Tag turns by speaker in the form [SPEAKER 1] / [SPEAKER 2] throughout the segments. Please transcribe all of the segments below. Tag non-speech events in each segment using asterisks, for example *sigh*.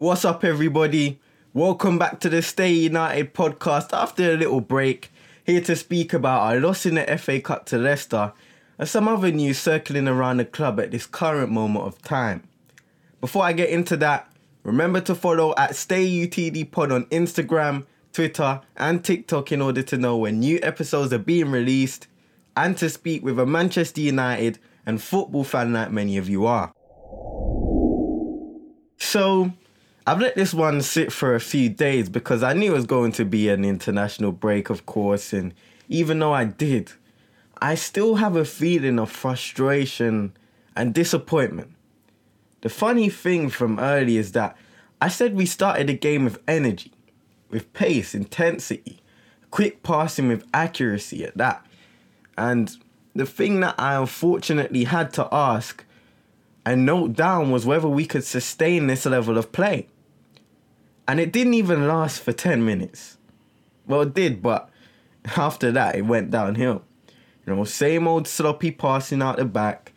[SPEAKER 1] What's up, everybody? Welcome back to the Stay United podcast after a little break. Here to speak about our loss in the FA Cup to Leicester and some other news circling around the club at this current moment of time. Before I get into that, remember to follow at StayUTD Pod on Instagram, Twitter, and TikTok in order to know when new episodes are being released and to speak with a Manchester United and football fan like many of you are. So, I've let this one sit for a few days because I knew it was going to be an international break, of course, and even though I did, I still have a feeling of frustration and disappointment. The funny thing from early is that I said we started the game with energy, with pace, intensity, quick passing with accuracy at that. And the thing that I unfortunately had to ask and note down was whether we could sustain this level of play. And it didn't even last for 10 minutes. Well, it did, but *laughs* after that, it went downhill. You know, same old sloppy passing out the back,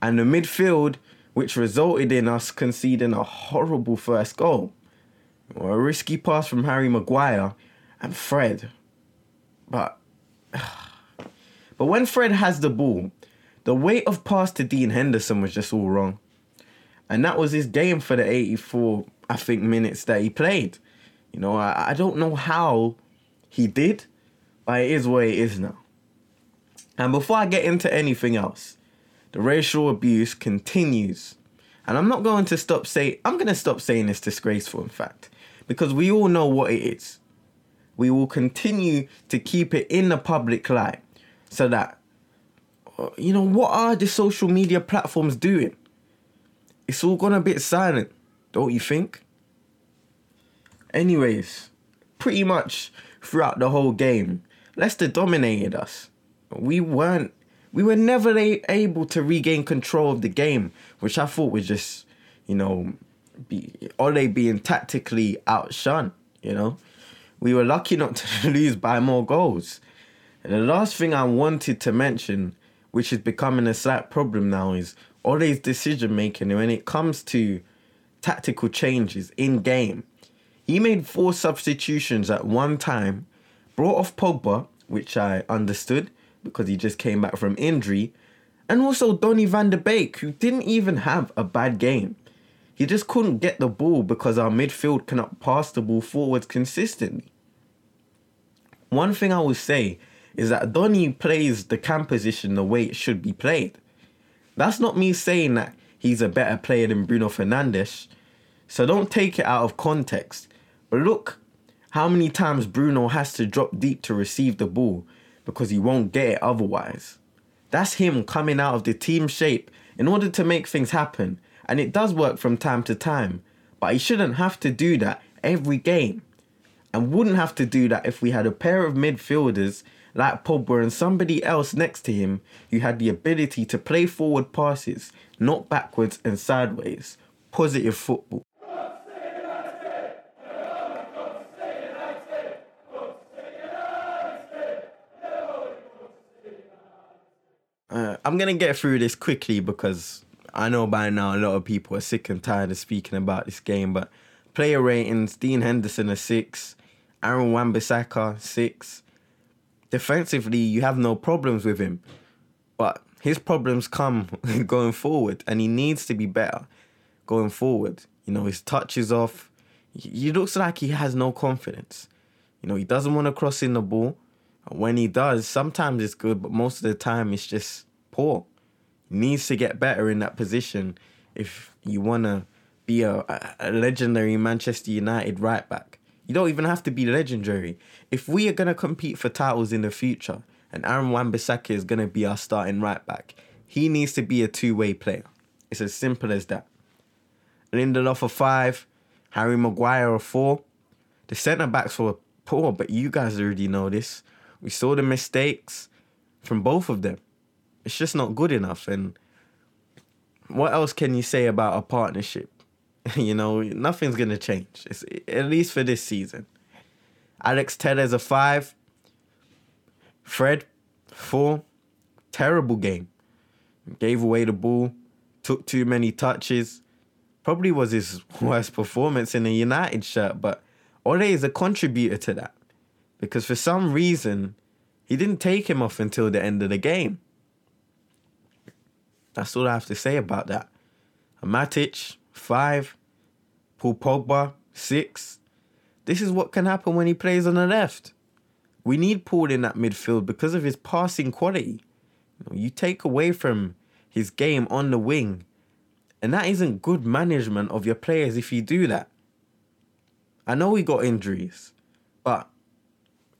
[SPEAKER 1] and the midfield, which resulted in us conceding a horrible first goal. a risky pass from Harry Maguire and Fred. But, *sighs* but when Fred has the ball, the weight of pass to Dean Henderson was just all wrong. And that was his game for the 84 I think, minutes that he played. You know, I, I don't know how he did, but it is what it is now. And before I get into anything else, the racial abuse continues. And I'm not going to stop say I'm going to stop saying it's disgraceful in fact because we all know what it is. We will continue to keep it in the public light so that uh, you know what are the social media platforms doing? It's all gone a bit silent, don't you think? Anyways, pretty much throughout the whole game, Leicester dominated us. We weren't, we were never able to regain control of the game, which I thought was just, you know, be, Ole being tactically outshone, you know. We were lucky not to *laughs* lose by more goals. And the last thing I wanted to mention, which is becoming a slight problem now, is Ole's decision making when it comes to tactical changes in game. He made four substitutions at one time, brought off Pogba, which I understood because he just came back from injury, and also Donny van der Beek, who didn't even have a bad game. He just couldn't get the ball because our midfield cannot pass the ball forwards consistently. One thing I will say is that Donny plays the cam position the way it should be played. That's not me saying that he's a better player than Bruno Fernandes, so don't take it out of context. But look how many times Bruno has to drop deep to receive the ball because he won't get it otherwise. That's him coming out of the team shape in order to make things happen, and it does work from time to time, but he shouldn't have to do that every game. And wouldn't have to do that if we had a pair of midfielders like Pogba and somebody else next to him who had the ability to play forward passes, not backwards and sideways. Positive football. Uh, I'm gonna get through this quickly because I know by now a lot of people are sick and tired of speaking about this game. But player ratings: Dean Henderson a six, Aaron Wan-Bissaka six. Defensively, you have no problems with him, but his problems come *laughs* going forward, and he needs to be better going forward. You know, his touch is off. He looks like he has no confidence. You know, he doesn't want to cross in the ball. When he does, sometimes it's good, but most of the time it's just poor. He needs to get better in that position if you want to be a, a legendary Manchester United right back. You don't even have to be legendary. If we are going to compete for titles in the future and Aaron Wan-Bissaka is going to be our starting right back, he needs to be a two-way player. It's as simple as that. Lindelof a five, Harry Maguire a four. The centre backs were poor, but you guys already know this. We saw the mistakes from both of them. It's just not good enough. And what else can you say about a partnership? *laughs* you know, nothing's gonna change. It's, at least for this season. Alex Telles a five. Fred, four. Terrible game. Gave away the ball. Took too many touches. probably was his *laughs* worst performance in a United shirt, but Ole is a contributor to that because for some reason he didn't take him off until the end of the game. That's all I have to say about that. Matic, five. Paul Pogba, six. This is what can happen when he plays on the left. We need Paul in that midfield because of his passing quality. You take away from his game on the wing, and that isn't good management of your players if you do that. I know we got injuries, but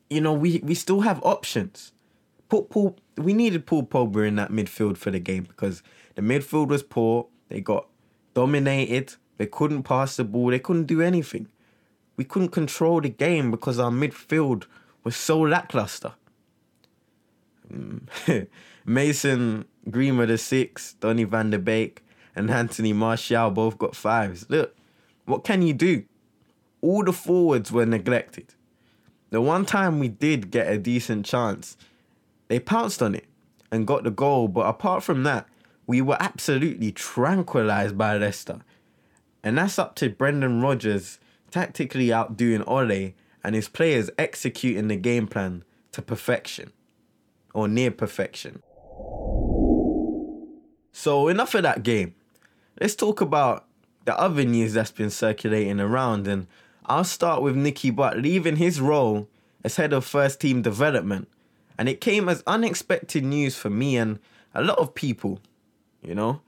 [SPEAKER 1] you know we we still have options. Put Paul, we needed Paul Pogba in that midfield for the game because the midfield was poor. They got dominated. They couldn't pass the ball. They couldn't do anything. We couldn't control the game because our midfield was so lackluster. Mm. *laughs* Mason Greenwood a six, Donny van der Beek, and Anthony Martial both got fives. Look, what can you do? All the forwards were neglected. The one time we did get a decent chance, they pounced on it and got the goal. But apart from that, we were absolutely tranquilized by Leicester. And that's up to Brendan Rodgers tactically outdoing Ole and his players executing the game plan to perfection or near perfection. So, enough of that game. Let's talk about the other news that's been circulating around. And I'll start with Nicky Butt leaving his role as head of first team development. And it came as unexpected news for me and a lot of people you know?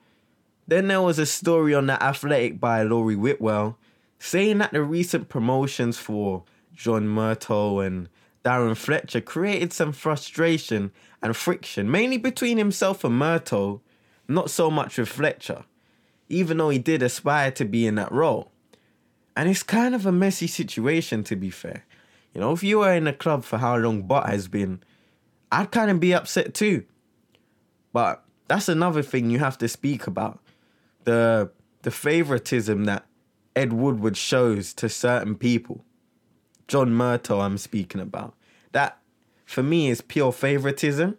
[SPEAKER 1] Then there was a story on the Athletic by Laurie Whitwell saying that the recent promotions for John Murtough and Darren Fletcher created some frustration and friction, mainly between himself and Murtough, not so much with Fletcher, even though he did aspire to be in that role. And it's kind of a messy situation, to be fair. You know, if you were in a club for how long Butt has been, I'd kind of be upset too. But that's another thing you have to speak about. The the favoritism that Ed Woodward shows to certain people. John Murtough I'm speaking about. That for me is pure favoritism.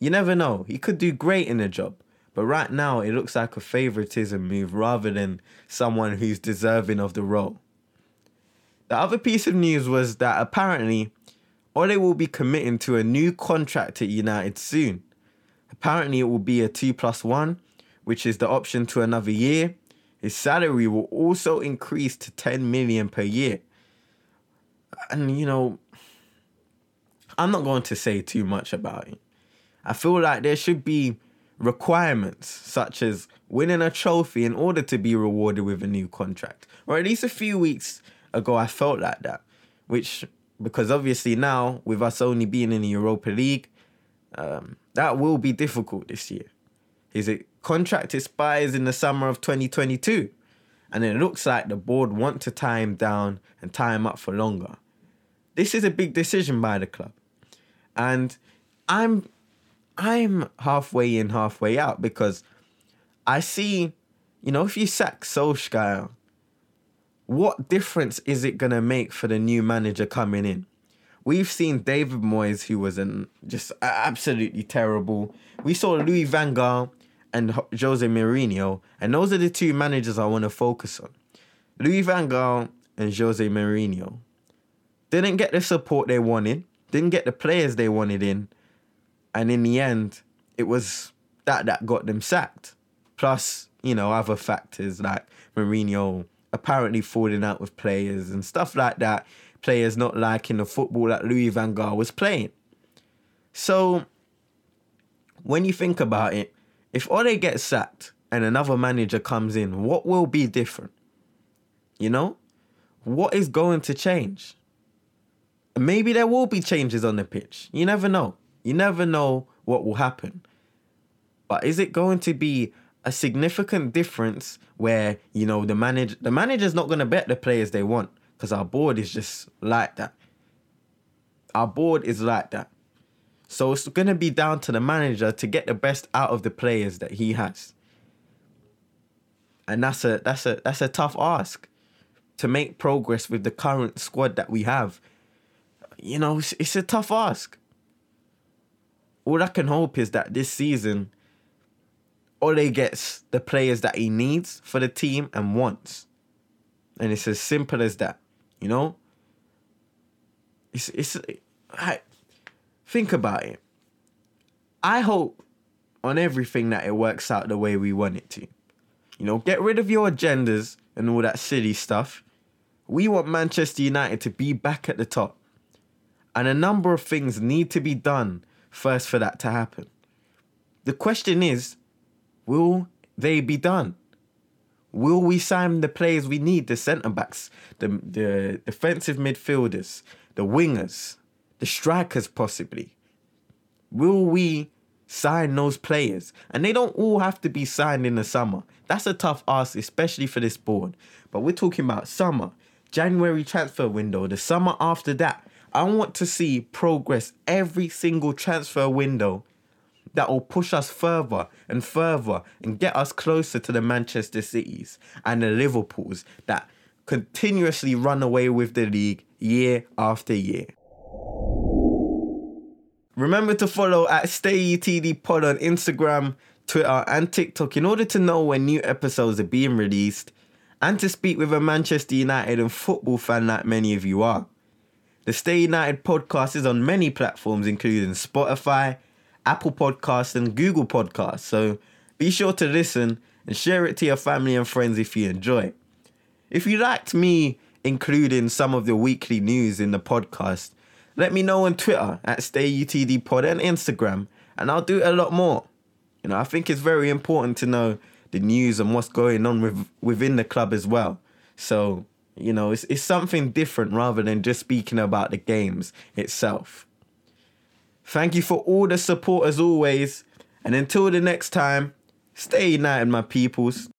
[SPEAKER 1] You never know. He could do great in the job. But right now it looks like a favoritism move rather than someone who's deserving of the role. The other piece of news was that apparently Ole will be committing to a new contract at United soon. Apparently, it will be a two plus one, which is the option to another year. His salary will also increase to 10 million per year. And you know, I'm not going to say too much about it. I feel like there should be requirements such as winning a trophy in order to be rewarded with a new contract. Or at least a few weeks ago, I felt like that. Which, because obviously now, with us only being in the Europa League, um, that will be difficult this year. His contract expires in the summer of 2022, and it looks like the board want to tie him down and tie him up for longer. This is a big decision by the club, and I'm I'm halfway in, halfway out because I see, you know, if you sack Solskjaer, what difference is it gonna make for the new manager coming in? We've seen David Moyes, who was just absolutely terrible. We saw Louis Van Gaal and Jose Mourinho, and those are the two managers I want to focus on. Louis Van Gaal and Jose Mourinho didn't get the support they wanted, didn't get the players they wanted in, and in the end, it was that that got them sacked. Plus, you know, other factors like Mourinho apparently falling out with players and stuff like that players not liking the football that Louis Van Gaal was playing. So, when you think about it, if Ole gets sacked and another manager comes in, what will be different? You know? What is going to change? Maybe there will be changes on the pitch. You never know. You never know what will happen. But is it going to be a significant difference where, you know, the manager the manager's not going to bet the players they want because our board is just like that. Our board is like that. So it's going to be down to the manager to get the best out of the players that he has. And that's a that's a that's a tough ask to make progress with the current squad that we have. You know, it's, it's a tough ask. All I can hope is that this season Ole gets the players that he needs for the team and wants. And it's as simple as that, you know? It's it's I think about it. I hope on everything that it works out the way we want it to. You know, get rid of your agendas and all that silly stuff. We want Manchester United to be back at the top. And a number of things need to be done first for that to happen. The question is, will they be done? Will we sign the players we need, the centre backs, the, the defensive midfielders, the wingers, the strikers possibly? Will we sign those players? And they don't all have to be signed in the summer. That's a tough ask, especially for this board. But we're talking about summer, January transfer window, the summer after that. I want to see progress every single transfer window that will push us further and further and get us closer to the Manchester Cities and the Liverpools that continuously run away with the league year after year. Remember to follow at StayUTD Pod on Instagram, Twitter, and TikTok in order to know when new episodes are being released and to speak with a Manchester United and football fan like many of you are. The Stay United podcast is on many platforms, including Spotify, Apple Podcasts, and Google Podcasts. So be sure to listen and share it to your family and friends if you enjoy. If you liked me including some of the weekly news in the podcast, let me know on Twitter at StayUTDPod and Instagram, and I'll do a lot more. You know, I think it's very important to know the news and what's going on with within the club as well. So you know, it's, it's something different rather than just speaking about the games itself. Thank you for all the support as always. And until the next time, stay united, my peoples.